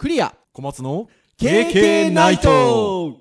クリア。小松の KK ナイト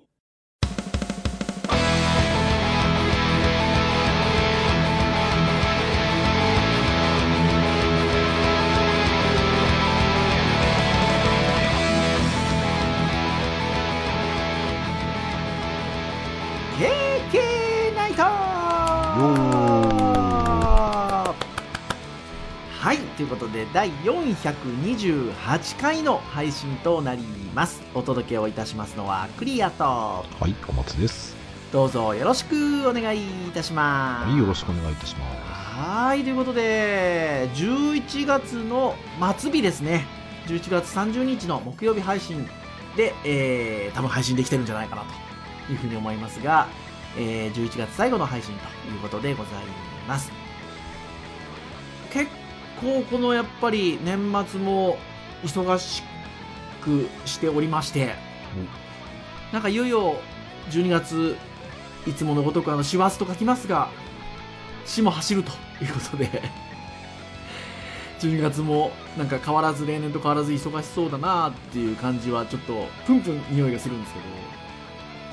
ということで第428回の配信となりますお届けをいたしますのはクリアとはい、小松です。どうぞよろしくお願いいたしますはい、よろしくお願いいたします。はいということで11月の末日ですね11月30日の木曜日配信で、えー、多分配信できてるんじゃないかなというふうに思いますが、えー、11月最後の配信ということでございます結構このやっぱり年末も忙しくしておりましてなんかいよいよ12月いつものごとくあの師走と書きますが死も走るということで12月もなんか変わらず例年と変わらず忙しそうだなっていう感じはちょっとプンプン匂いがするんですけど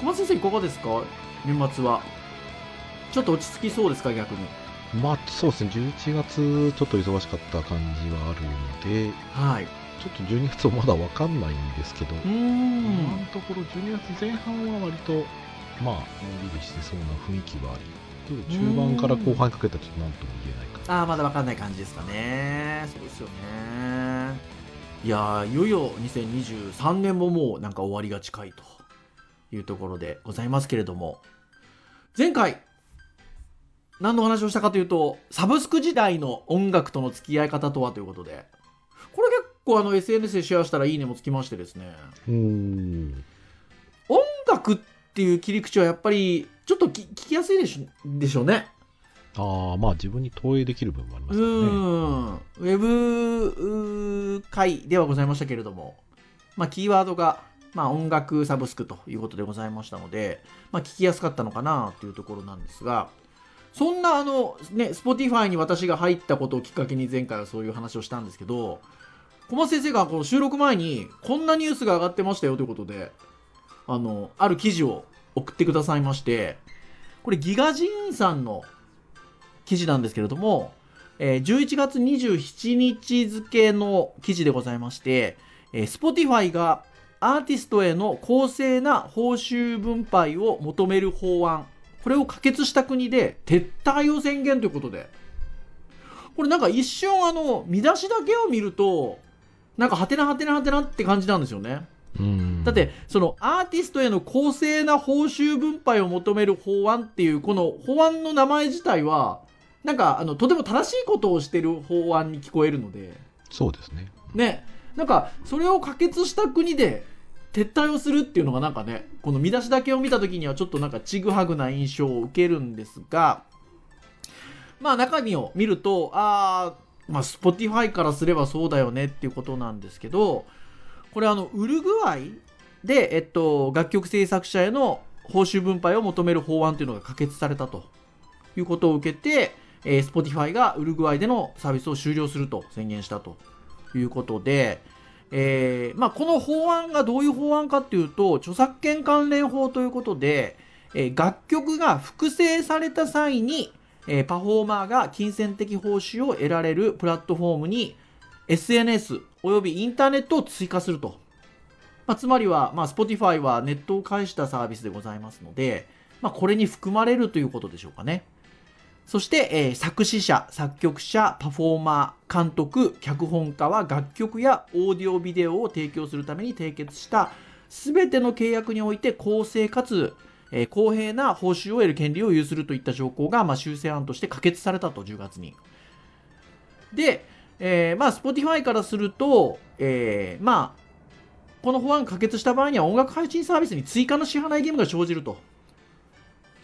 小松先生いかがですか？年末は。ちょっと落ち着きそうですか？逆にまあ、そうですね、11月、ちょっと忙しかった感じはあるので、はい。ちょっと12月はまだわかんないんですけど、今のんところ12月前半は割と、まあ、のんびりしてそうな雰囲気はあり、けど中盤から後半にかけたらちょっと何とも言えないかああまだわかんない感じですかね。そうですよね。いやーいよいよ2023年ももうなんか終わりが近いというところでございますけれども前回何のお話をしたかというとサブスク時代の音楽との付き合い方とはということでこれ結構あの SNS でシェアしたらいいねもつきましてですねうーん。音楽っていう切り口はやっぱりちょっとき聞きやすいでしょでしょうねああ、まあ自分に投影できる部分もありますうからね。ん。ウェブうー会ではございましたけれども、まあ、キーワードが、まあ、音楽サブスクということでございましたので、まあ、聞きやすかったのかなというところなんですが、そんなあの、ね、Spotify に私が入ったことをきっかけに前回はそういう話をしたんですけど、小松先生がこの収録前にこんなニュースが上がってましたよということで、あの、ある記事を送ってくださいまして、これギガジーンさんの記事なんですけれども、えー11月27日付の記事でございまして、えー Spotify がアーティストへの公正な報酬分配を求める法案、これを可決した国で撤退を宣言ということで、これなんか一瞬あの、見出しだけを見ると、なんかハテナハテナハテナって感じなんですよね。うん。だって、そのアーティストへの公正な報酬分配を求める法案っていう、この法案の名前自体は、なんか、あの、とても正しいことをしてる法案に聞こえるので、そうですね。ね、なんか、それを可決した国で撤退をするっていうのがなんかね、この見出しだけを見た時にはちょっとなんかちぐはぐな印象を受けるんですが、まあ中身を見ると、あー、まあ Spotify からすればそうだよねっていうことなんですけど、これあの、ウルグアイで、えっと、楽曲制作者への報酬分配を求める法案というのが可決されたということを受けて、えー、Spotify がウルグアイでのサービスを終了すると宣言したということで、えーまあ、この法案がどういう法案かっていうと、著作権関連法ということで、えー楽曲が複製された際に、えーパフォーマーが金銭的報酬を得られるプラットフォームに SNS およびインターネットを追加すると。まあ、つまりは、まあ、Spotify はネットを介したサービスでございますので、まあ、これに含まれるということでしょうかね。そして、えー作詞者、作曲者、パフォーマー、監督、脚本家は楽曲やオーディオビデオを提供するために締結した全ての契約において公正かつ、えー公平な報酬を得る権利を有するといった条項が、まあ、修正案として可決されたと、10月に。で、えーまあ、Spotify からすると、えーまあ、この法案可決した場合には音楽配信サービスに追加の支払い義務が生じると。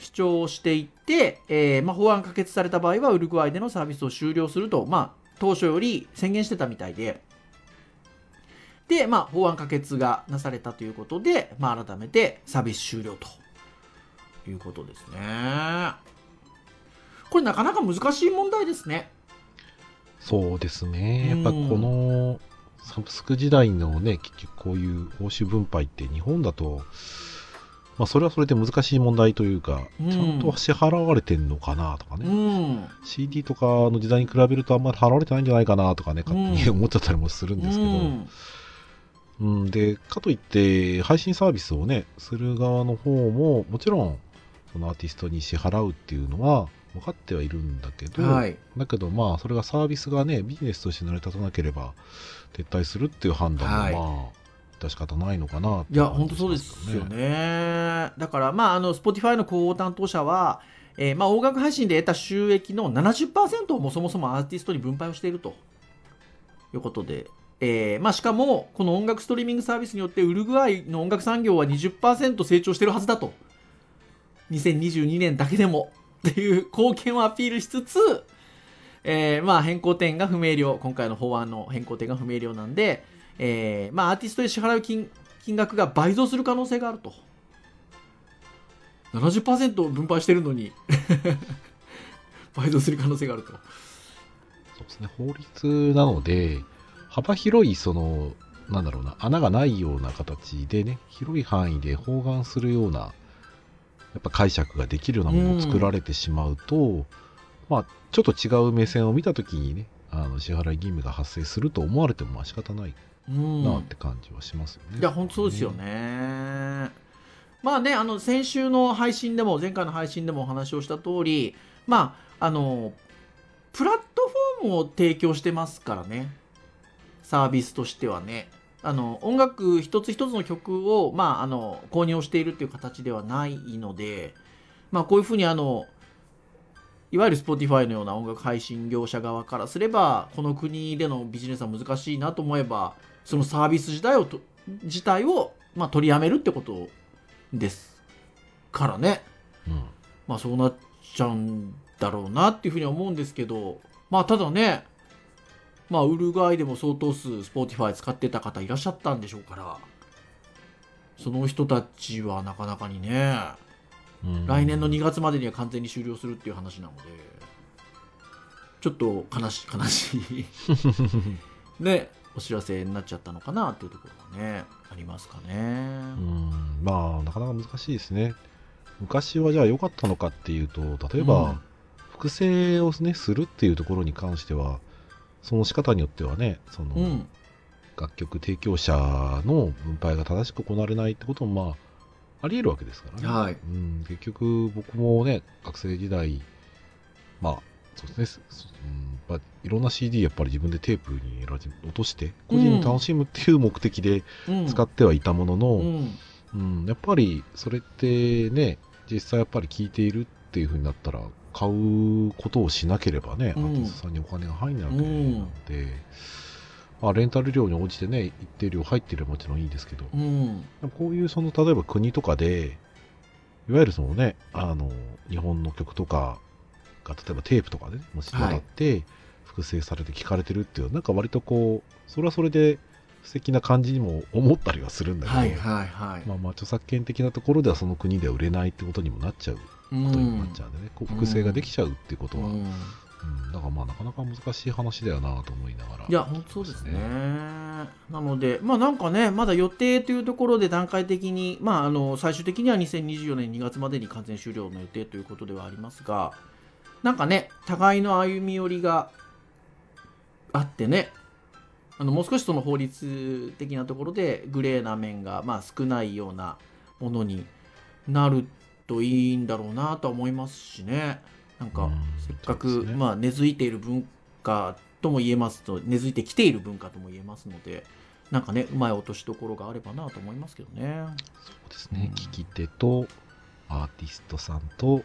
主張していて、えーまあ、法案可決された場合はウルグアイでのサービスを終了すると、まあ、当初より宣言してたみたいで、で、まあ、法案可決がなされたということで、まあ、改めてサービス終了ということですね。これなかなか難しい問題ですね。そうですね。やっぱこのサブスク時代のね、結局こういう報酬分配って日本だと、まあ、それはそれで難しい問題というか、うん。ちゃんと支払われてんのかなとかうね、ん CD とかの時代に比べるとあんまり払われてないんじゃないかなとかね、勝手にうん思っちゃったりもするんですけど、うん。うん、で、かといって、配信サービスをね、する側の方も、もちろん、そのアーティストに支払うっていうのは分かってはいるんだけど、はい。だけどまあ、それがサービスがね、ビジネスとして成り立たなければ、撤退するっていう判断も、はいまあ、致し方ないのかなっていや、本当そうですよね。だから、まあ、あの、Spotify の広報担当者は、えーまあ、音楽配信で得た収益の70%をもそもそもアーティストに分配をしているということで、えーまあ、しかも、この音楽ストリーミングサービスによって、ウルグアイの音楽産業は20%成長してるはずだと。2022年だけでも。っていう貢献をアピールしつつ、えーまあ、変更点が不明瞭。今回の法案の変更点が不明瞭なんで、えーまあ、アーティストで支払う金金額が倍増する可能性があると。70%分配してるのに 倍増する可能性があると。そうですね、法律なので、幅広い、その、なんだろうな、穴がないような形でね、広い範囲で包含するような、やっぱ解釈ができるようなものを作られてしまうと、まあ、ちょっと違う目線を見たときにね、あの支払い義務が発生すると思われてもまあ仕方ないうんなって感じはしますよね。いや、本当そうですよね。まあね、あの、先週の配信でも、前回の配信でもお話をした通り、まあ、あの、プラットフォームを提供してますからね。サービスとしてはね。あの、音楽一つ一つの曲を、まあ、あの、購入をしているっていう形ではないので、まあ、こういうふうにあの、いわゆる Spotify のような音楽配信業者側からすれば、この国でのビジネスは難しいなと思えば、そのサービス自体をと自体を、まあ、取りやめるってことですからね。うん。まあそうなっちゃうんだろうなっていうふうには思うんですけど、まあただね、まあウルグアイでも相当数 Spotify 使ってた方いらっしゃったんでしょうから、その人たちはなかなかにね、うん。来年の2月までには完全に終了するっていう話なので、ちょっと悲しい、悲しい、ね、お知らせになっちゃったのかなっていうところがね、ありますかね。うんまあなかなか難しいですね昔はじゃあ良かったのかっていうと例えば、うん複製をねするっていうところに関してはその仕方によってはねその、うん。楽曲提供者の分配が正しく行われないってこともまああり得るわけですからね、はい。うん、結局僕もね学生時代まあそうですね、すうんやっぱいろんな CD やっぱり自分でテープに落として個人に楽しむっていう目的でうん使ってはいたものの、うん。うん、やっぱりそれってね、実際やっぱり聞いているっていう風になったら、買うことをしなければね、うんアーティストさんにお金が入んないわけなので、まあ、レンタル料に応じてね、一定量入っていればもちろんいいですけど、うん。こういうその、例えば国とかで、いわゆるそのね、あの、日本の曲とかが、例えばテープとかでね、もし渡って、複製されて聞かれてるっていう、なんか割とこう、それはそれで素敵な感じにも思ったりはするんだけど、はいはいはい。まあまあ著作権的なところではその国では売れないってことにもなっちゃうことにもなっちゃうんでね、こう複製ができちゃうっていうことは、うんうんだからまあなかなか難しい話だよなと思いながら。いや、本当そうですね。なので、まあなんかね、まだ予定というところで段階的に、まああの、最終的には2024年2月までに完全終了の予定ということではありますが、なんかね、互いの歩み寄りがあってね、あのもう少しその法律的なところでグレーな面がまあ少ないようなものになるといいんだろうなとは思いますしね。なんかうんせっかく、まあ根付いている文化とも言えますと根付いてきている文化とも言えますのでなんかねうまい落としどころがあればなと思いますけどね。そうですね、うん聞き手とアーティストさんと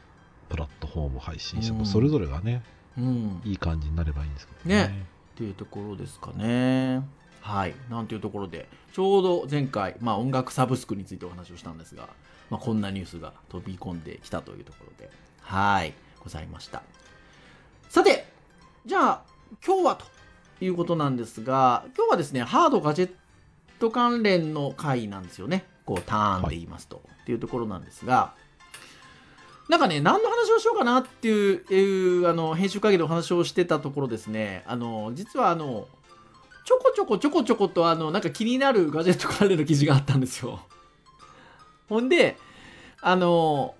プラットフォーム配信者うんとそれぞれがね、うん、いい感じになればいいんですけどね。ねっていうところですかね。はい。なんていうところで、ちょうど前回、まあ音楽サブスクについてお話をしたんですが、まあこんなニュースが飛び込んできたというところで、はい。ございました。さて、じゃあ今日はということなんですが、今日はですね、ハードガジェット関連の回なんですよね。こうターンで言いますと。っていうところなんですが、なんかね、何の話をしようかなっていう、あの、編集会議でお話をしてたところですね、あの、実はあの、ちょこちょこちょこちょことあのなんか気になるガジェット関連の記事があったんですよ。ほんであの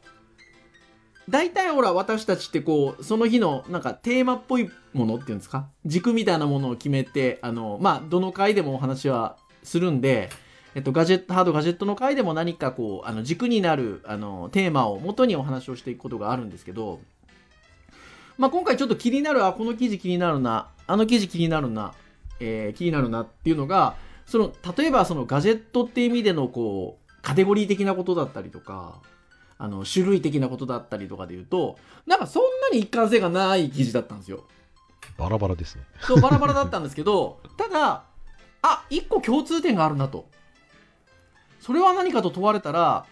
大体ほら私たちってこうその日のなんかテーマっぽいものっていうんですか？軸みたいなものを決めてあのまあどの回でもお話はするんでえっと、ガジェット、ハードガジェットの回でも何かこう、あの、軸になる、あの、テーマを元にお話をしていくことがあるんですけど、まあ、今回ちょっと気になる、あ、この記事気になるな、あの記事気になるな、えー、気になるなっていうのが、その、例えばそのガジェットっていう意味での、こう、カテゴリー的なことだったりとか、あの、種類的なことだったりとかで言うと、なんかそんなに一貫性がない記事だったんですよ。バラバラですね。そう、バラバラだったんですけど、ただ、あ、一個共通点があるなと。それは何かと問われたら、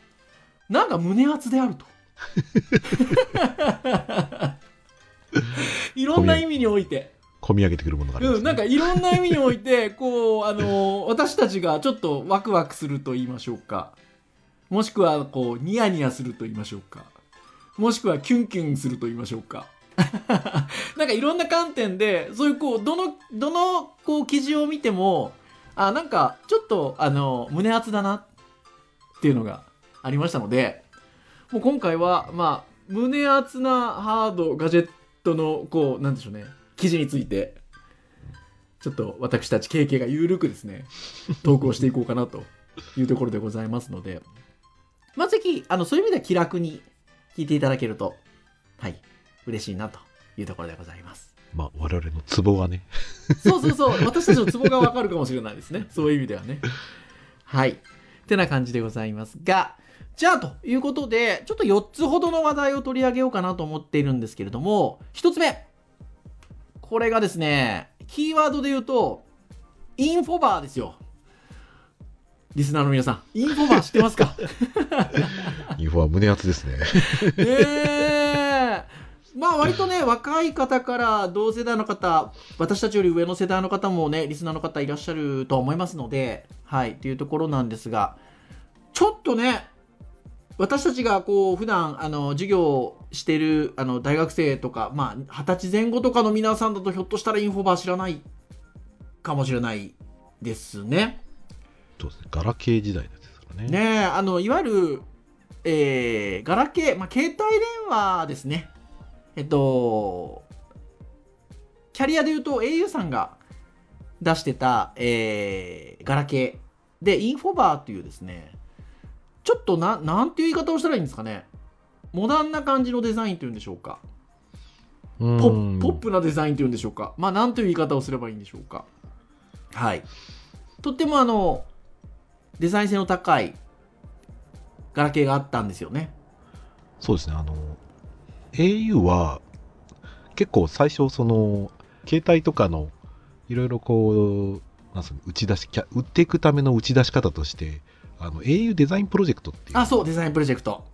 なんか胸熱であると。いろんな意味において。込み上げてくるものがあります、ね、うん、なんかいろんな意味において、こう、あのー、私たちがちょっとワクワクすると言いましょうか。もしくは、こう、ニヤニヤすると言いましょうか。もしくは、キュンキュンすると言いましょうか。なんかいろんな観点で、そういうこう、どの、どの、こう、記事を見ても、あ、なんか、ちょっと、あの、胸熱だなっていうのがありましたので、もう今回は、まあ、胸熱なハード、ガジェットの、こう、なんでしょうね、記事について、ちょっと私たち経験が緩くですね、投稿していこうかなというところでございますので、まあ、ぜひ、あの、そういう意味では気楽に聞いていただけると、はい、嬉しいなというところでございます。まあ、我々のツボがね。そうそうそう、私たちのツボがわかるかもしれないですね。そういう意味ではね。はい。ってな感じでございますが、じゃあ、ということで、ちょっと4つほどの話題を取り上げようかなと思っているんですけれども、1つ目。これがですね、キーワードで言うと、インフォバーですよ。リスナーの皆さん、インフォバー知ってますか？インフォバー胸熱ですね。えー、まあ割とね、若い方から同世代の方、私たちより上の世代の方もね、リスナーの方いらっしゃると思いますので、はい、っていうところなんですが、ちょっとね、私たちがこう普段あの授業してるあの大学生とか、まあ、二十歳前後とかの皆さんだとひょっとしたらインフォバー知らないかもしれないですね。そうですね。ガラケー時代ですからね。ねあの、いわゆる、えー、ガラケー、まあ、携帯電話ですね。えっと、キャリアで言うと au さんが出してた、えー、ガラケーで、インフォバーというですね、ちょっとな、なんていう言い方をしたらいいんですかね。モダンな感じのデザインというんでしょうか。ポッポップなデザインというんでしょうか。まあ、なんという言い方をすればいいんでしょうか。はい。とってもあの、デザイン性の高いガラケーがあったんですよね。そうですね。あの、au は結構最初その、携帯とかのいろいろこう、なんすか打ち出し、売っていくための打ち出し方として、あの au デザインプロジェクトっていう。あ、そう、デザインプロジェクト。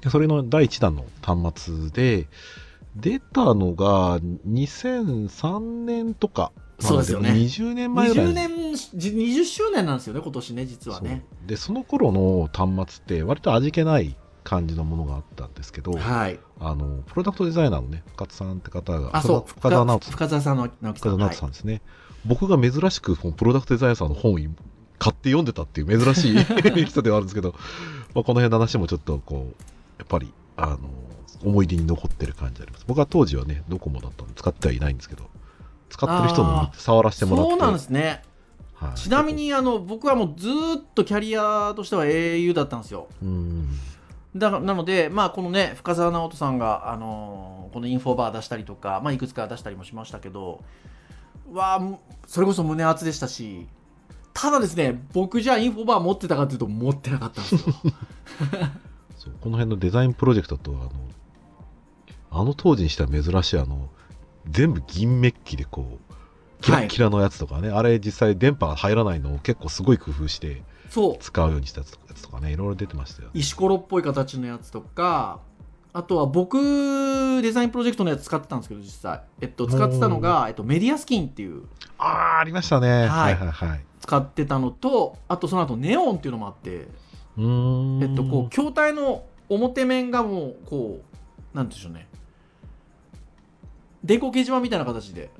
でそれの第1弾の端末で、出たのが2003年とか。そうですよね。20年前ぐらい。20年、20周年なんですよね、今年ね、実はね。で、その頃の端末って割と味気ない感じのものがあったんですけど、はい、あのプロダクトデザイナーのね深津さんって方が深澤直人。深澤さんの直人さん。ですね、はい、僕が珍しくプロダクトデザイナーさんの本を買って読んでたっていう珍しい 人ではあるんですけど、まあ、この辺の話もちょっとこうやっぱりあの思い出に残ってる感じあります。僕は当時はねドコモだったんで使ってはいないんですけど使ってる人も触らせてもらって。そうなんですね。はい、ちなみにあの僕はもうずっとキャリアとしては au だったんですよ。うんだなので、まあ、このね深澤直人さんが、あのー、このインフォバー出したりとか、まあ、いくつか出したりもしましたけどわそれこそ胸熱でしたしただですね僕じゃあインフォバー持ってたかというと持ってなかったんですよ。そうこの辺のデザインプロジェクトとあのあの当時にしては珍しいあの全部銀メッキでこうキラキラのやつとかね、はい、あれ実際電波が入らないのを結構すごい工夫して使うようにしたやつとかねいろいろ出てましたよ、ね、石ころっぽい形のやつとかあとは僕デザインプロジェクトのやつ使ってたんですけど実際、えっと、使ってたのが、えっと、メディアスキンっていう。ああありましたね、はい、はいはいはい。使ってたのとあとその後ネオンっていうのもあって。うん。えっとこう筐体の表面がもうこうなんでしょうね。電光掲示板みたいな形で。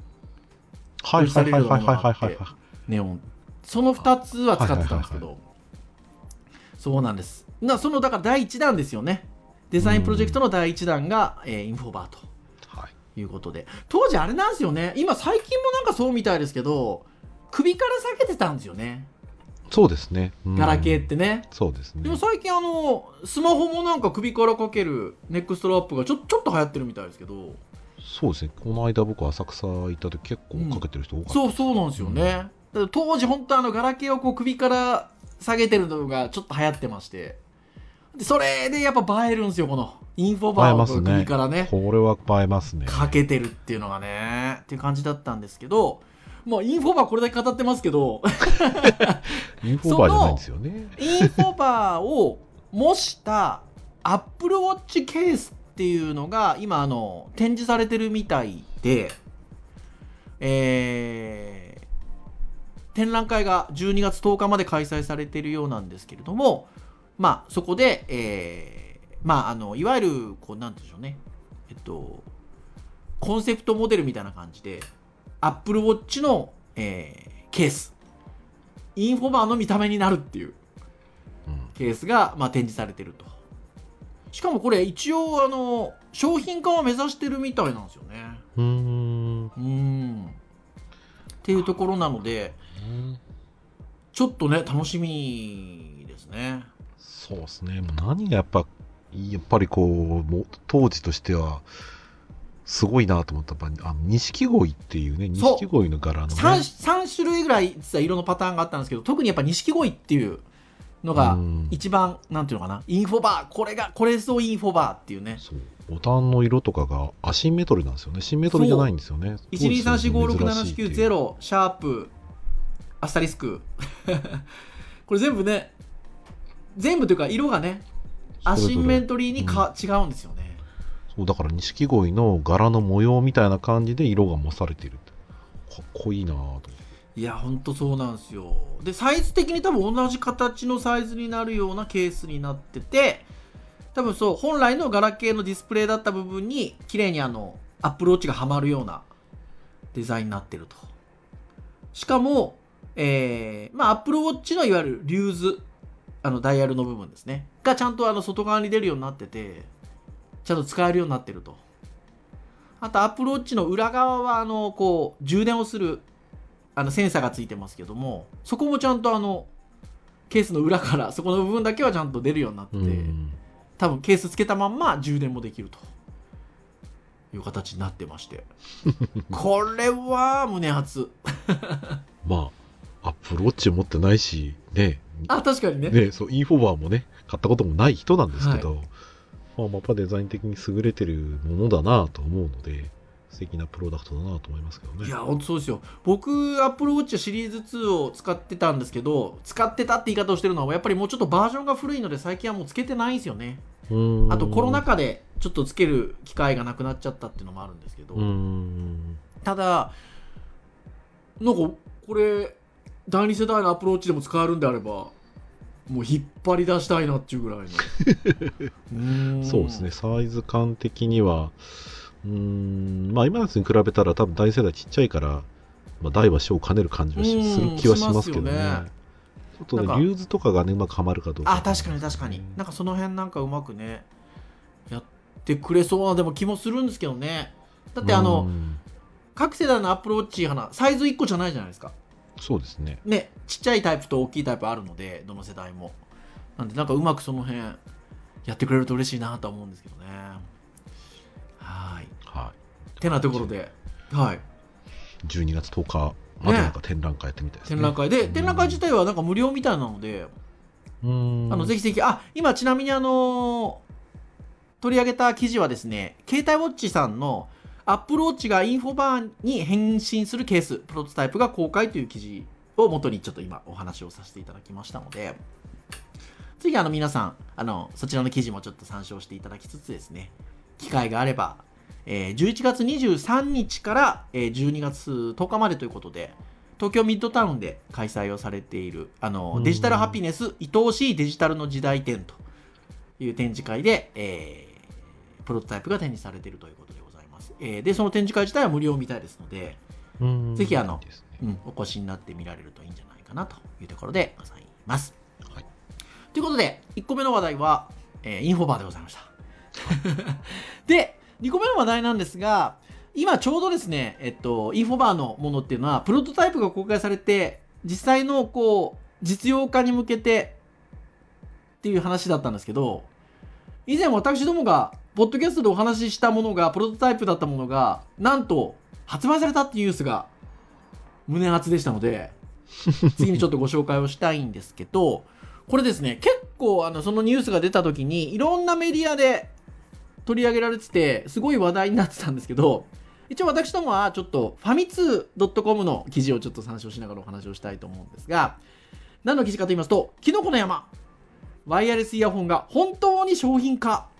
はいはいはいはいはいはい。ネオンその2つは使ってたんですけど、そうなんです。なそのだから第1弾ですよね。デザインプロジェクトの第1弾が、えーインフォバーと。はい。いうことで。当時あれなんですよね。今最近もなんかそうみたいですけど首から下げてたんですよね。そうですね。うん。ガラケーってね、そうですね。でも最近あのスマホもなんか首からかけるネックストラップがちょちょっと流行ってるみたいですけど。そうですね。この間僕浅草行った時結構かけてる人多かった。そうそうなんですよね、当時本当あのガラケーをこう首から下げてるのがちょっと流行ってまして。でそれでやっぱ映えるんですよこの。インフォバーを首からね。これは映えますね。かけてるっていうのがね。っていう感じだったんですけど。まあインフォバーこれだけ語ってますけど。インフォバーじゃないんですよね。インフォバーを模したアップルウォッチケースっていうのが今あの展示されてるみたいで、えー展覧会が12月10日まで開催されているようなんですけれども、まあ、そこで、えーまあ、あのいわゆるこうなんでしょうね、えっと、コンセプトモデルみたいな感じでアップルウォッチの、えーケース。インフォバーの見た目になるっていううん。ケースが、まあ、展示されてると。しかもこれ一応あの商品化を目指してるみたいなんですよね。うーん。うん。っていうところなのでちょっとね楽しみですねそうですね。もう何がやっぱ、やっぱりこう、もう当時としては、すごいなと思ったのは、あの錦鯉っていうね、錦鯉の柄のね。3, 三種類ぐらい実は色のパターンがあったんですけど特にやっぱ錦鯉っていうのがうん一番なんていうのかなインフォバーこれがこれぞインフォバーっていうねそう。ボタンの色とかがアシンメトリーなんですよね。シンメトリーじゃないんですよね。123456790シャープアスタリスク。これ全部ね全部というか色がねアシンメトリーにか、違うんですよね。そう、だから錦鯉の柄の模様みたいな感じで色が模されている。かっこいいなぁと。いやほんとそうなんですよ。でサイズ的に多分同じ形のサイズになるようなケースになってて多分そう本来のガラケーのディスプレイだった部分に綺麗にあのアップルウォッチがはまるようなデザインになってると。しかもえー、まあアップルウォッチのいわゆるリューズあのダイヤルの部分ですね。がちゃんとあの外側に出るようになっててちゃんと使えるようになってると。あとアップルウォッチの裏側はあのこう充電をするあのセンサーがついてますけどもそこもちゃんとあのケースの裏から そこの部分だけはちゃんと出るようになってて、うん。多分ケースつけたまんま充電もできると。いう形になってまして。これは胸熱。まあ、アップルウォッチ持ってないし、ね、あ確かにね。ね、そう、インフォバーもね、買ったこともない人なんですけど、まあ、やっぱデザイン的に優れてるものだなと思うので、素敵なプロダクトだなと思いますけどね。いや本当そうですよ。僕アップルウォッチシリーズ2を使ってたんですけど使ってたって言い方をしてるのはやっぱりもうちょっとバージョンが古いので最近はもうつけてないんですよね。あとコロナ禍でちょっとつける機会がなくなっちゃったっていうのもあるんですけど。ただなんかこれ第二世代のアプローチでも使えるんであればもう引っ張り出したいなっていうぐらいの。そうですね、サイズ感的には、うーん、まあ今のやつに比べたら多分大世代ちっちゃいから、まあ大は小を兼ねる感じはする気はしますけどね。ちょっとねリューズとかがね、うまくはまるかどうか。あ確かに確かに。なんかその辺なんかうまくねやってくれそうなでも気もするんですけどね。だってあの、うん。各世代のアップルウォッチ花サイズ1個じゃないじゃないですかそうですね。ねちっちゃいタイプと大きいタイプあるのでどの世代もなんでなんかうまくその辺やってくれると嬉しいなとは思うんですけどねはいはい。てなところではい12月10日までなんか展覧会やってみたいですね。展覧会で展覧会自体はなんか無料みたいなので、うん。あのぜひぜひあ今ちなみにあの取り上げた記事はですね携帯ウォッチさんのアップルウォッチがインフォバーに変身するケースプロトタイプが公開という記事を元にちょっと今お話をさせていただきましたのでぜひあの皆さんあのそちらの記事もちょっと参照していただきつつですね機会があれば、えー11月23日から、えー12月10日までということで東京ミッドタウンで開催をされているあのデジタルハピネス愛おしいデジタルの時代展という展示会で、えープロトタイプが展示されているというえーでその展示会自体は無料みたいですのでうんぜひあのねうん、お越しになって見られるといいんじゃないかなというところでございます。はいということで、1個目の話題は、えーインフォバーでございました。で、2個目の話題なんですが、今ちょうどですね、えっと、インフォバーのものっていうのは、プロトタイプが公開されて、実際のこう、実用化に向けてっていう話だったんですけど、以前私どもが、ポッドキャストでお話ししたものが、プロトタイプだったものが、なんと、発売されたっていうニュースが、胸熱でしたので、次にちょっとご紹介をしたいんですけど、これですね、結構、あの、そのニュースが出た時に、いろんなメディアで取り上げられてて、すごい話題になってたんですけど、一応私どもはちょっとファミツー .com の記事をちょっと参照しながらお話をしたいと思うんですが、何の記事かと言いますと、キノコの山、ワイヤレスイヤホンが本当に商品化。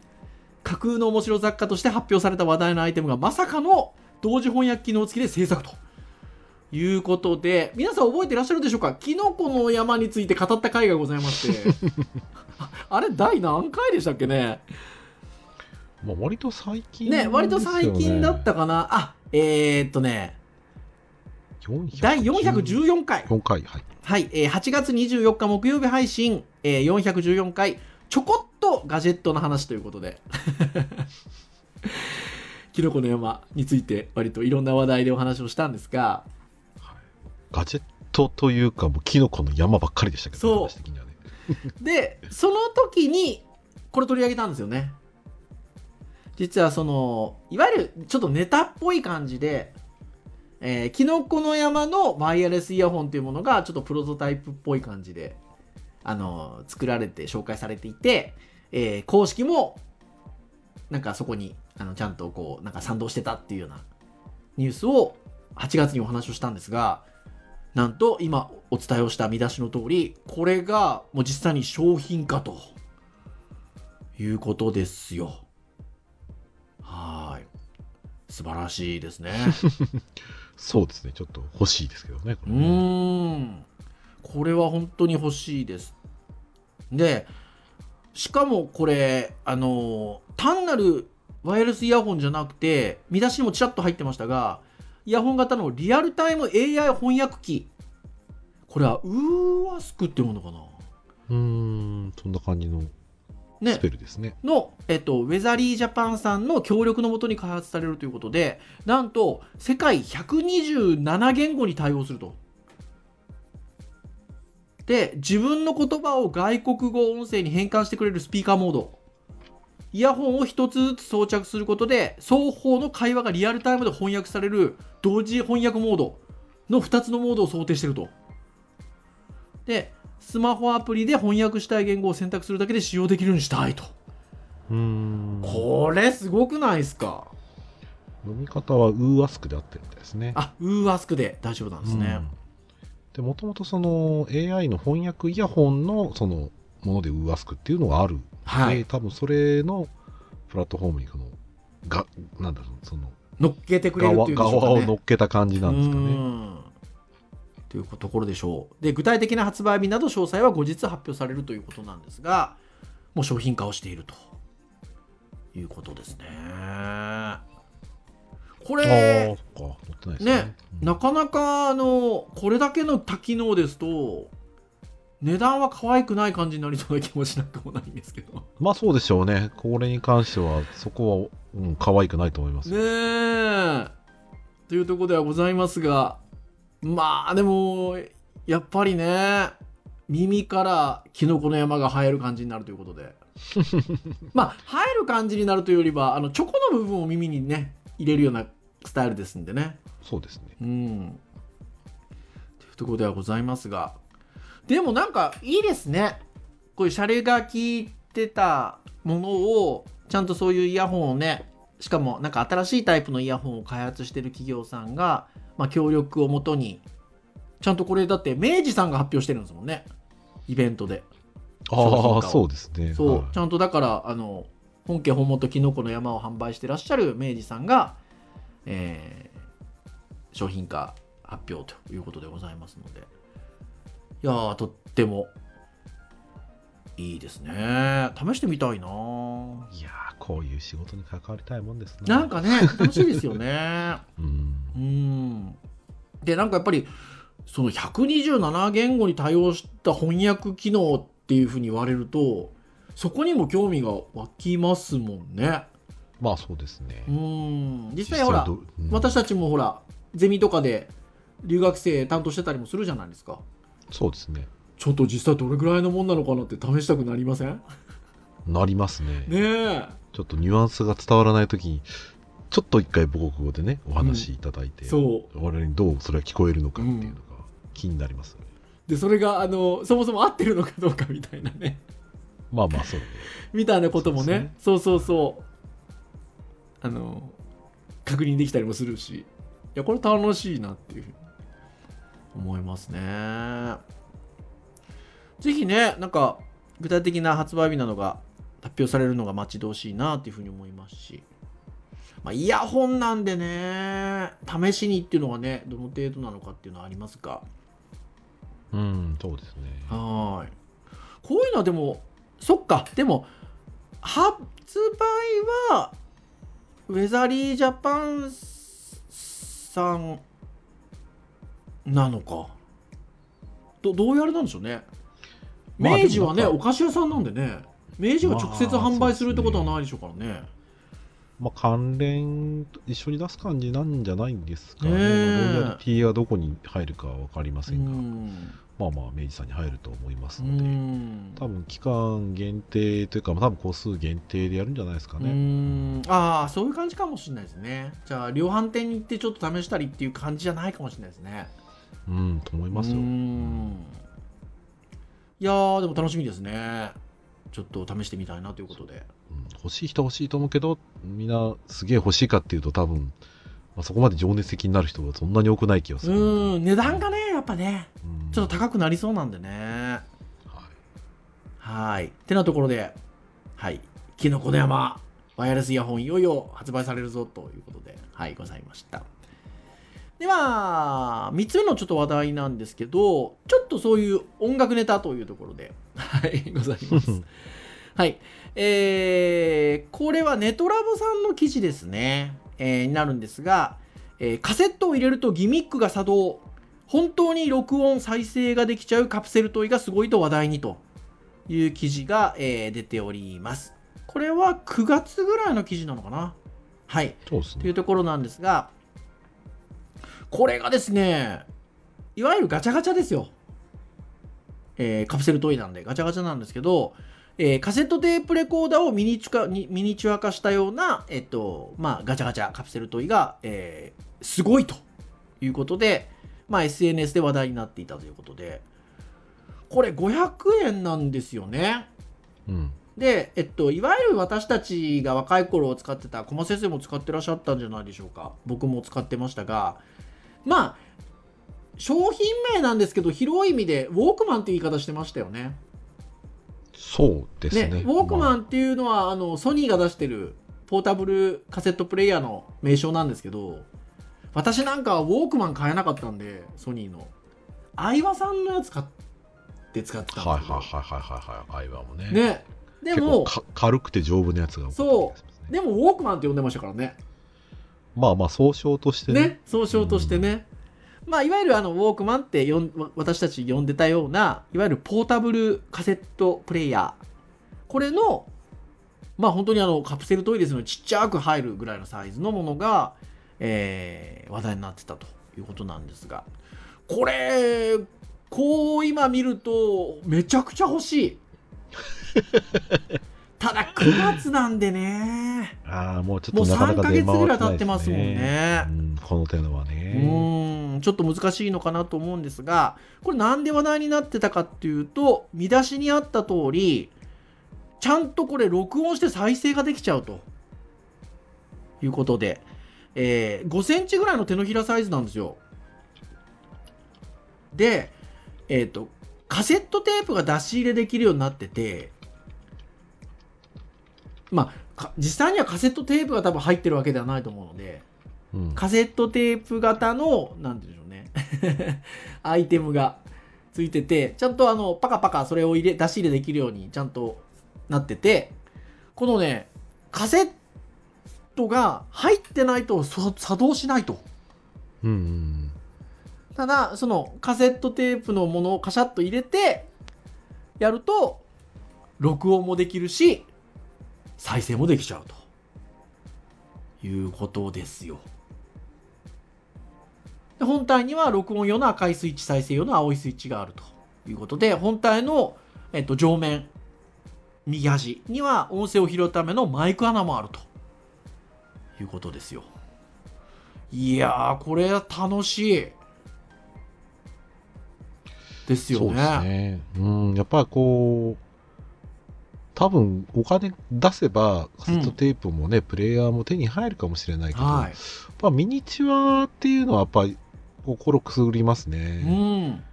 架空の面白雑貨として発表された話題のアイテムがまさかの同時翻訳機能付きで制作と。いうことで、皆さん覚えていらっしゃるでしょうか？キノコの山について語った回がございまして。あ あれ、第何回でしたっけね？まあ、割と最近、ね、割と最近だったかな？あ、えー、っとね、414第414回。4回、はい。はい、えー8月24日木曜日配信、えー414回、ちょこっとガジェットの話ということで。キノコの山について割といろんな話題でお話をしたんですが、ガジェットというか、もうキノコの山ばっかりでしたけど、そうね。で、その時にこれ取り上げたんですよね。実はその、いわゆるちょっとネタっぽい感じで、えーキノコの山のワイヤレスイヤホンというものがちょっとプロトタイプっぽい感じで、あの、作られて紹介されていて、えー公式も、なんかそこに、あの、ちゃんとこう、なんか賛同してたっていうようなニュースを8月にお話をしたんですが、なんと今お伝えをした見出しの通り、これがもう実際に商品化ということですよ。はーい。素晴らしいですね。そうですね、ちょっと欲しいですけどね、こうれねーん。これは本当に欲しいです。で、しかもこれ、あの、単なるワイヤレスイヤホンじゃなくて、見出しにもちらっと入ってましたが、イヤホン型のリアルタイム AI 翻訳機。これはウーワスクっていうものかな？うーん、そんな感じのねスペルですね。の、えっと、ウェザリージャパンさんの協力のもとに開発されるということで、なんと、世界127言語に対応すると。で、自分の言葉を外国語音声に変換してくれるスピーカーモード。イヤホンを一つずつ装着することで、双方の会話がリアルタイムで翻訳される同時翻訳モードの2つのモードを想定していると。で、スマホアプリで翻訳したい言語を選択するだけで使用できるようにしたいと。うーん。これすごくないですか？読み方はウーアスクであってるみたいですね。あ、ウーアスクで大丈夫なんですね。うんで、もともとその AI の翻訳イヤホンのそのものでウーアスクっていうのがある。はいで、多分それのプラットフォームにこの、が、なんだろう、その、乗っけてくれるっていうね。側を乗っけた感じなんですかうね。んというところでしょう。で、具体的な発売日など詳細は後日発表されるということなんですが、もう商品化をしているということですね。こああれないですね。ね、うんなかなかあのこれだけの多機能ですと値段は可愛くない感じになりそうな気もしなくもないんですけどまあそうでしょうね。これに関しては、そこは、うん、可愛くないと思います。ねえというところではございますがまあでもやっぱりね耳からキノコの山が生える感じになるということで まあ生える感じになるというよりはあのチョコの部分を耳にね入れるようなスタイルですんでねそうですね。うん。というところではございますが。でもなんかいいですね。こういうシャレが効いてたものを、ちゃんとそういうイヤホンをね、しかもなんか新しいタイプのイヤホンを開発してる企業さんが、まあ、協力をもとに、ちゃんとこれだって明治さんが発表してるんですもんね。イベントで。ああ、そうですね。そう、はいちゃんとだからあの本家本元キノコの山を販売してらっしゃる明治さんが、えー商品化発表ということでございますのでいやーとってもいいですね試してみたいないやー、こういう仕事に関わりたいもんですね。なんかね楽しいですよね うん。うんでなんかやっぱりその127言語に対応した翻訳機能っていうふうに言われるとそこにも興味が湧きますもんね。まあそうですね。う。ん。実際ほら、どうん。私たちもほらゼミとかで留学生担当してたりもするじゃないですか。そうですね。ちょっと実際どれぐらいのもんなのかなって試したくなりません？なりますね。ねえ。ちょっとニュアンスが伝わらないときに、ちょっと一回母国語でね、お話しいただいて、そう。我々にどうそれが聞こえるのかっていうのが気になりますよね。でそれがあのそもそも合ってるのかどうかみたいなね。まあまあそうね。みたいなこともね。ね。そうそうそうあの確認できたりもするしいやこれ楽しいなっていうふうに思いますねぜひねなんか具体的な発売日などが発表されるのが待ち遠しいなっていうふうに思いますし、まあ、イヤホンなんでね試しにっていうのがねどの程度なのかっていうのはありますがうん、そうですね。はーい。こういうのはでも、そっか、でも、発売は、ウェザリージャパンさんなのか。どどうやるなんでしょうね。まあ明治はね、でもなんかお菓子屋さんなんでね、明治が直接まあ販売するってことはないでしょうからね。まあ関連、一緒に出す感じなんじゃないんですかね。ロイヤリティがどこに入るかは分かりまうせんが、ん。まあまあ明治さんに入ると思いますうので、ん。多分期間限定というか、まあ多分個数限定でやるんじゃないですかうね。ん。ああそういう感じかもしれないですね。じゃあ量販店に行ってちょっと試したりっていう感じじゃないかもしれないですね。うん、と思いますよ。うん。いやーでも楽しみですね。ちょっと試してみたいなということで。うん欲しい人欲しいと思うけど、みんなすげえ欲しいかっていうと多分、まあ、そこまで情熱的になる人がそんなに多くない気がする。うん。値段がねやっぱね。うんちょっと高くなりそうなんでね。はい。はい。てなところではい。キノコの山ワイヤレスイヤホンいよいよ発売されるぞということではいございました。では3つ目のちょっと話題なんですけどちょっとそういう音楽ネタというところではいございます。はい。えー、これはネトラボさんの記事ですね、えーになるんですが、えーカセットを入れるとギミックが作動本当に録音再生ができちゃうカプセルトイがすごいと話題にと。いう記事が、えー出ております。これは9月ぐらいの記事なのかな？はい。そうですね。というところなんですがこれがですねいわゆるガチャガチャですよ、えーカプセルトイなんでガチャガチャなんですけど、えーカセットテープレコーダーをミニチュアにミニチュア化したような、えっとまあ、ガチャガチャカプセルトイが、えーすごいということで、まあ、SNS で話題になっていたということでこれ500円なんですよね。うん。で、えっと、いわゆる私たちが若い頃を使ってた、駒先生も使ってらっしゃったんじゃないでしょうか。僕も使ってましたが、まあ、商品名なんですけど、広い意味で、ウォークマンって言い方してましたよね。そうですね。ね、ウォークマまンっていうのは、あの、ソニーが出してるポータブルカセットプレイヤーの名称なんですけど、私なんかはウォークマン買えなかったんで、ソニーの。相葉さんのやつ買って使ってた。はいはいはいはいはいはい。アイワもね。ね。でも、か軽くて丈夫なやつが多かった気がしますねでもウォークマンって呼んでましたからね。まあまあ総称としてね。ね、総称としてね。まあ、いわゆるあのウォークマンって呼んわ私たち呼んでたようないわゆるポータブルカセットプレイヤーこれのまあ本当にあのカプセルトイレスのちっちゃく入るぐらいのサイズのものが、えー話題になってたということなんですがこれこう今見るとめちゃくちゃ欲しい。ただ9月なんでね。ああ、もうちょっもうとなかな3ヶか出回月ぐらい経ってますもんね。うん、この手のはうね。ーんちょっと難しいのかなと思うんですがこれなんで話題になってたかっていうと見出しにあった通りちゃんとこれ録音して再生ができちゃうということで、えー5センチぐらいの手のひらサイズなんですよでえっ、とカセットテープが出し入れできるようになっててまあか実際にはカセットテープが多分入ってるわけではないと思うのでうんカセットテープ型の、なんて言うんでしょうね。アイテムがついてて、ちゃんとあの、パカパカそれを入れ、出し入れできるようにちゃんとなってて、このね、カセットが入ってないとそ作動しないと。うんうん。ただそのカセットテープのものをカシャッと入れてやると録音もできるし再生もできちゃうということですよで本体には録音用の赤いスイッチ再生用の青いスイッチがあるということで本体の、えっと、上面右端には音声を拾うためのマイク穴もあるということですよいやーこれ楽しいですよね。そうですね。うん、やっぱこう、多分お金出せばカセットテープもね、プレイヤーも手に入るかもしれないけど、はい。まあ、ミニチュアっていうのはやっぱり心くすぐりますうね。ん。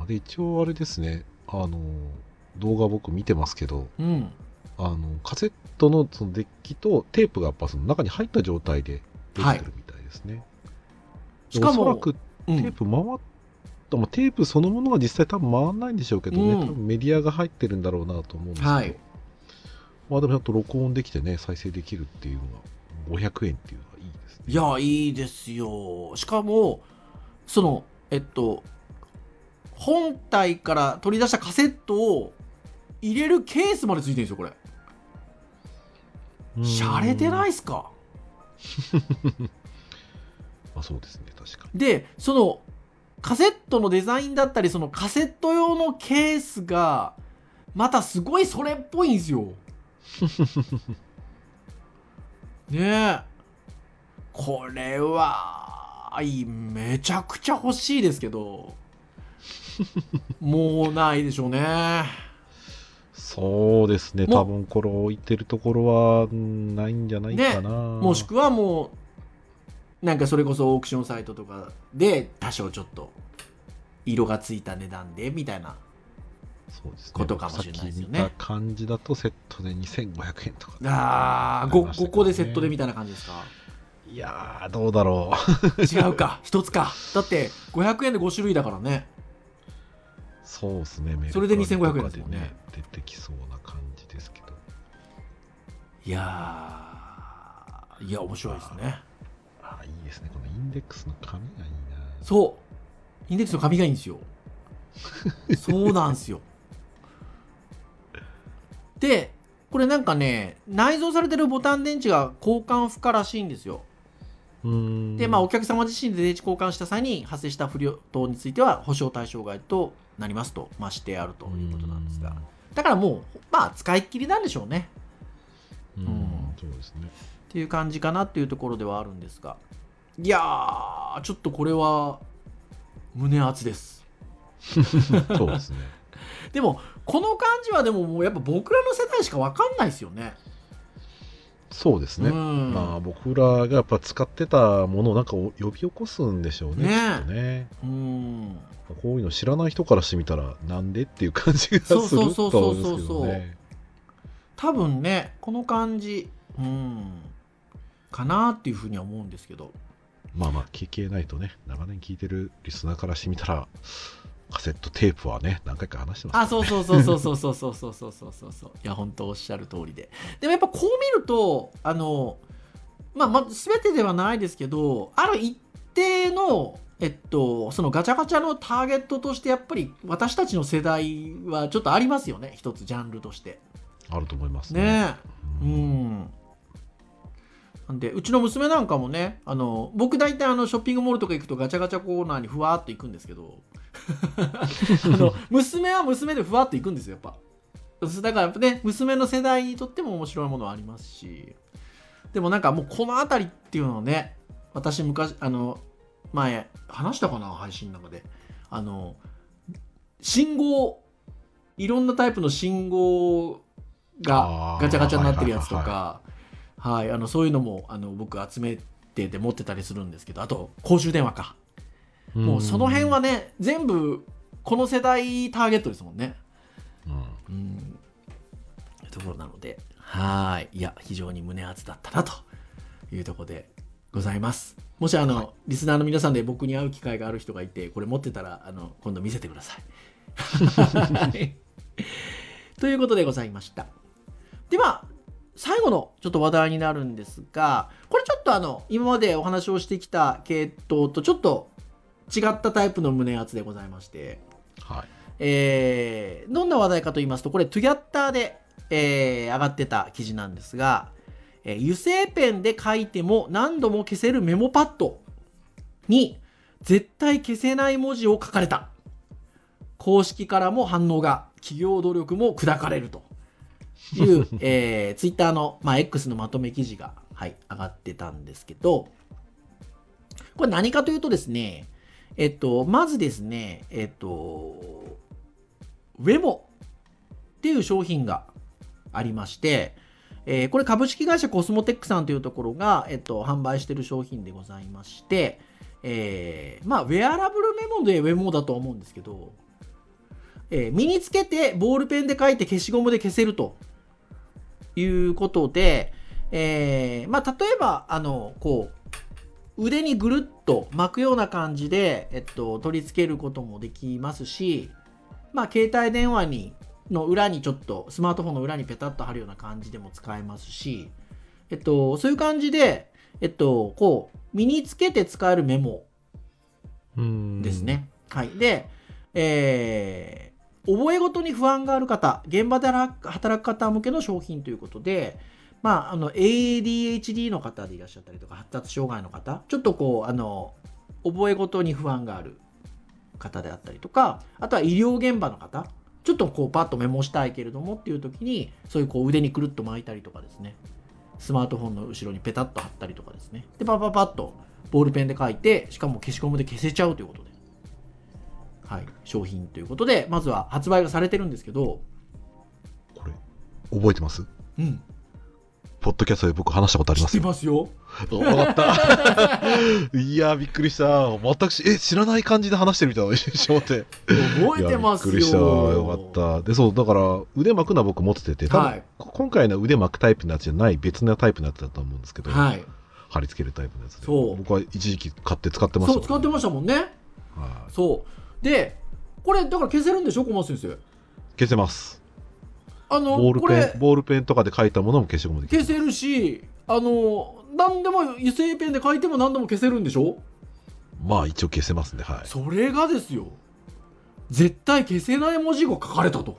あで一応あれですね、あの動画僕見てますけど、うん。あのカセットのそのデッキとテープがやっぱその中に入った状態で出てくるみたいですね。しかもおそらくうんテープ回った、まあテープそのものが実際多分回らないんでしょうけどね、うん多分メディアが入ってるんだろうなと思うんですけど、はいまあでもちゃんと録音できてね、再生できるっていうのが500円っていうのがいいですね。いや、いいですよ。しかも、その、えっと、本体から取り出したカセットを入れるケースまでついてるんですよ、これ。うんしゃれてないっすか？まあそうですね、確かで、その、カセットのデザインだったり、そのカセット用のケースが、またすごいそれっぽいんですよ。ねえ。これは、めちゃくちゃ欲しいですけど、もうないでしょうね。そうですね、も多分これ置いてるところはうんないんじゃないかな。もしくはもう、なんかそれこそオークションサイトとかで多少ちょっと色がついた値段でみたいな。そうですね。ことかもしれないですよね。見た感じだとセットで2500円とか。ああ、あり 5, ましたけどね。個でセットでみたいな感じですか？いやー、どうだろう。違うか。一つか。だって500円で5種類だからねそうですね、それでカリとか2500円ですもんね。出てきそうな感じですけど。いやーいや面白いですね。あいいですね、このインデックスの紙がいいな。そう。インデックスの紙がいいんですよ。そうなんですよ。でこれなんかね内蔵されてるボタン電池が交換不可らしいんですよ。でまあお客様自身で電池交換した際に発生した不良等については保証対象外となりますと、まあ、してあるということなんですが。だからもうまあ使いっきりなんでしょうね。うん、うん。そうですね。っていう感じかなっていうところではあるんですが。いやーちょっとこれは胸熱です。そうですね。でもこの感じはでももうやっぱ僕らの世代しか分かんないですよねそうですね。うんまあ僕らがやっぱ使ってたものをなんかお呼び起こすんでしょうね。ねきっとね。うんこういうの知らない人からしてみたらなんでっていう感じがするとそうそう思うんですけどね。多分ねこの感じうんかなっていうふうには思うんですけどまあまあ聞けないとね、長年聞いてるリスナーからしてみたら、カセットテープはね、何回か話してます。あそうそうそうそうそうそうそうそうそうそう。そうそういや本当おっしゃる通りで。でもやっぱこう見るとあのまあ、まあ、全てではないですけどある一定のえっとそのガチャガチャのターゲットとしてやっぱり私たちの世代はちょっとありますよね。一つジャンルとして。あると思いますね。えううんん。なんでうちの娘なんかもねあの僕大体あのショッピングモールとか行くとガチャガチャコーナーにふわーっと行くんですけど あの娘は娘でふわっと行くんですよやっぱ。だからやっぱね娘の世代にとっても面白いものはありますし。でもなんかもうこの辺りっていうのはね私昔あの前話したかな配信の中で。あの信号いろんなタイプの信号がガチャガチャになってるやつとはいかはいあのそういうのもあの僕集めてて持ってたりするんですけどあと公衆電話かもうその辺はね全部この世代ターゲットですもんね。うん。うん。ところなので。はい。いや非常に胸熱だったなというところでございます。もしあの、はい。リスナーの皆さんで僕に会う機会がある人がいてこれ持ってたらあの今度見せてください。ということでございました。では最後のちょっと話題になるんですがこれちょっとあの今までお話をしてきた系統とちょっと違ったタイプの胸圧でございまして、はい。えーどんな話題かと言いますと、これ、トゥギャッターで、えー上がってた記事なんですが、えー油性ペンで書いても何度も消せるメモパッドに絶対消せない文字を書かれた。公式からも反応が、企業努力も砕かれるという、えー、ツイッターの、まあ、X のまとめ記事が、はい、上がってたんですけど、これ何かというとですね、えっと、まずですね、えっと、ウェモっていう商品がありまして、えーこれ株式会社コスモテックさんというところが、えっと、販売している商品でございまして、えーまあ、ウェアラブルメモでウェモだと思うんですけど、えー身につけてボールペンで書いて消しゴムで消せるということで、えーまあ、例えば、あの、こう、腕にぐるっと巻くような感じで、えっと、取り付けることもできますし、まあ、携帯電話に、の裏にちょっと、スマートフォンの裏にペタッと貼るような感じでも使えますし、えっと、そういう感じで、えっと、こう、身につけて使えるメモです。ね。はい。で、えー、覚え事に不安がある方、現場で働く方向けの商品ということで、まあ、あの、ADHD の方でいらっしゃったりとか、発達障害の方、ちょっとこう、あの、覚え事に不安がある方であったりとか、あとは医療現場の方、ちょっとこう、パッとメモしたいけれどもっていう時に、そういうこう、腕にくるっと巻いたりとかですね、スマートフォンの後ろにペタッと貼ったりとかですね、で、パッパッパッとボールペンで書いて、しかも消しゴムで消せちゃうということで、はい、商品ということで、まずは発売がされてるんですけど、これ、覚えてます？うん、ポッドキャストで僕話したことあり知ってますよ。かった。いやー、びっくりした。全くし、え、知らない感じで話してるみたいな一瞬思って。覚えてますよ。びっくりした。よかった。で、そう、だから、腕巻くのは僕持ってて、多分、はいこ今回の腕巻くタイプのやつじゃない別のタイプのやつだと思うんですけど、はい。貼り付けるタイプのやつで。そう僕は一時期買って使ってましたそう、使ってましたもんね。はいそう。で、これ、だから消せるんでしょ、小松先生。消せます。あの、ボールペン、、ボールペンとかで書いたものも消しゴムで消せるし、あの、何でも油性ペンで書いても何でも消せるんでしょ？まあ一応消せますね。はい。それがですよ。絶対消せない文字が書かれたと。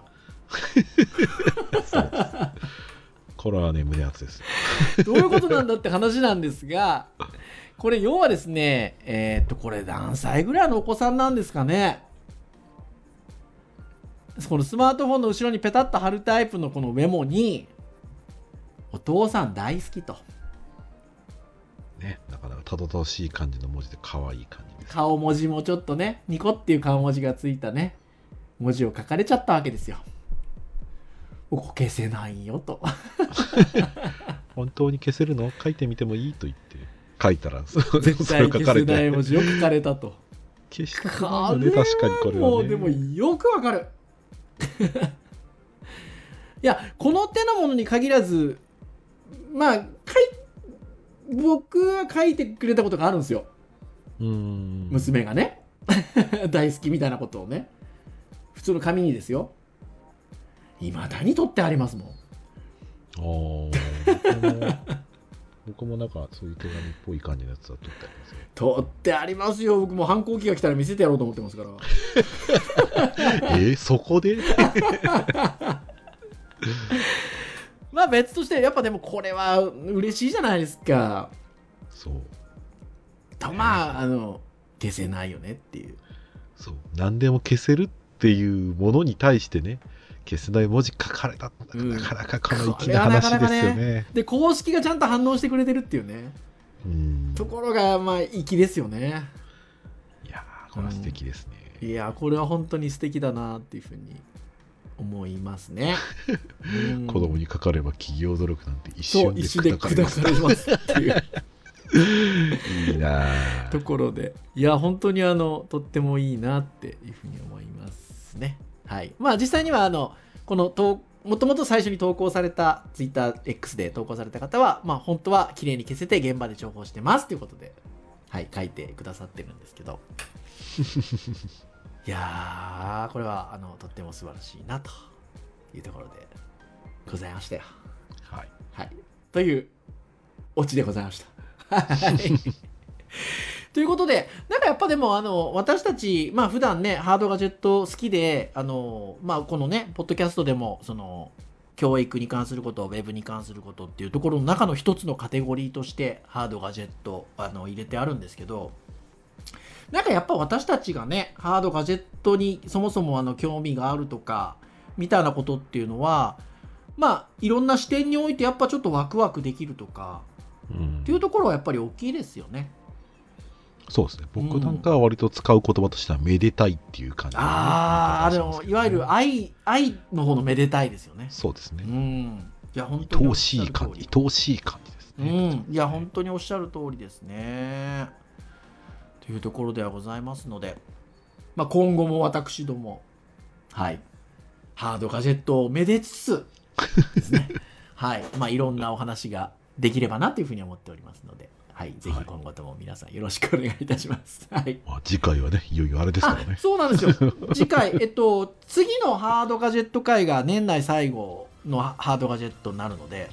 これはね、胸熱です。どういうことなんだって話なんですが、これ要はですね、えーっと、これ何歳ぐらいのお子さんなんですかね？このスマートフォンの後ろにペタッと貼るタイプのこのメモに、お父さん大好きと。ね。なかなかたどたどしい感じの文字で可愛い感じです。顔文字もちょっとね、ニコっていう顔文字がついたね、文字を書かれちゃったわけですよ。ここ消せないよと。本当に消せるの？書いてみてもいいと言って書いたら、それを書かれ消せないて文字を書かれたと。消したくこないよね、れ確かにこれは、ね。もうでもよくわかる いやこの手のものに限らずまあ僕は書いてくれたことがあるんですよ。うーん。娘がね。大好きみたいなことをね。普通の紙にですよ。いまだに取ってありますもん。あー僕も、なんかそういう手紙っぽい感じのやつは取ってありますよ。取ってありますよ僕も反抗期が来たら見せてやろうと思ってますから えーそこで？まあ別としてやっぱでもこれは嬉しいじゃないですかそう。とまああの消せないよねっていうそう。何でも消せるっていうものに対してね、消せない文字書かれた。うんなかなかこのこ粋な話ですよねね。で公式がちゃんと反応してくれてるっていうねうん。ところがまあ粋ですよね。いやーこれは素敵ですね。いやこれは本当に素敵だなっていうふうに思いますね、うん。子供にかかれば企業努力なんて一瞬で砕砕かれます。かれますっていう。いいなあところでいや本当にあのとってもいいなっていうふうに思いますね。はい。まあ実際にはあのこの投もともと最初に投稿された TwitterX で投稿された方は、まあ、本当は綺麗に消せて現場で重宝してますということで、はい、書いてくださってるんですけど いやーこれはあのとっても素晴らしいなというところでございましたよはい。はい。というオチでございました。はい。ということで、なんかやっぱでも、あの、私たち、まあ普段ね、ハードガジェット好きで、あの、まあこのね、ポッドキャストでも、その、教育に関すること、ウェブに関することっていうところの中の一つのカテゴリーとして、ハードガジェット、あの、入れてあるんですけど、なんかやっぱ私たちがね、ハードガジェットにそもそもあの興味があるとか、みたいなことっていうのは、まあ、いろんな視点においてやっぱちょっとワクワクできるとか、うんっていうところはやっぱり大きいですよね。そうですね。僕なんかは割と使う言葉としては、めでたいっていう感じ、ああ、あでの、いわゆる愛、愛の方のめでたいですよね。そうですね。うん。いや、本当に愛おしい感じ。愛おしい感じですうね。ん。いや、本当におっしゃる通りですね。というところではございますので、まあ、今後も私ども、はい。ハードガジェットをめでつつですね。はい。まあ、いろんなお話ができればなというふうに思っておりますので、はい。ぜひ今後とも皆さんよろしくお願いいたします。はい。まあ、次回はね、いよいよあれですからあね。そうなんですよ次回えっと次のハードガジェット会が年内最後のハードガジェットになるので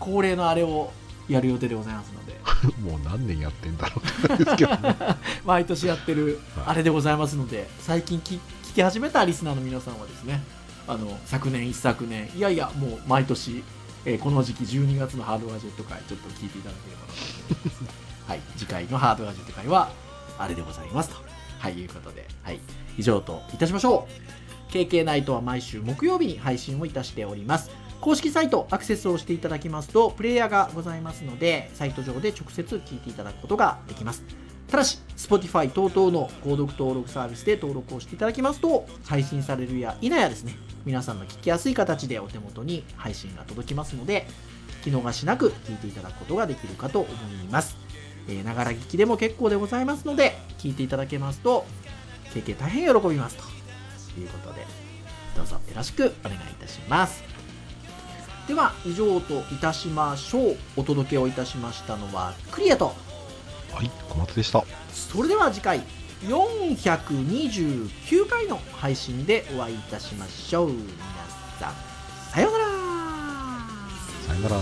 恒例のあれをやる予定でございますので もう何年やってんだろうですけどね。毎年やってるはいあれでございますので最近聞聞き始めたリスナーの皆さんはですねあの昨年一昨年いやいやもう毎年、えーこの時期12月のハードガジェット会ちょっと聞いていただければなと思います。はい次回のハードガジェット会はあれでございます。とはいいうことではい。以上といたしましょう。KK ナイトは毎週木曜日に配信をいたしております。公式サイトアクセスをしていただきますとプレイヤーがございますのでサイト上で直接聞いていただくことができます。ただし Spotify 等々の購読登録サービスで登録をしていただきますと配信されるや否やですね皆さんの聞きやすい形でお手元に配信が届きますので聞き逃しなく聞いていただくことができるかと思います。ながら聞きでも結構でございますので聞いていただけますと経験大変喜びますということでどうぞよろしくお願いいたします。では以上といたしましょう。お届けをいたしましたのはクリアと。はい、小松でした。それでは次回429回の配信でお会いいたしましょう。皆さん、さようならさようなら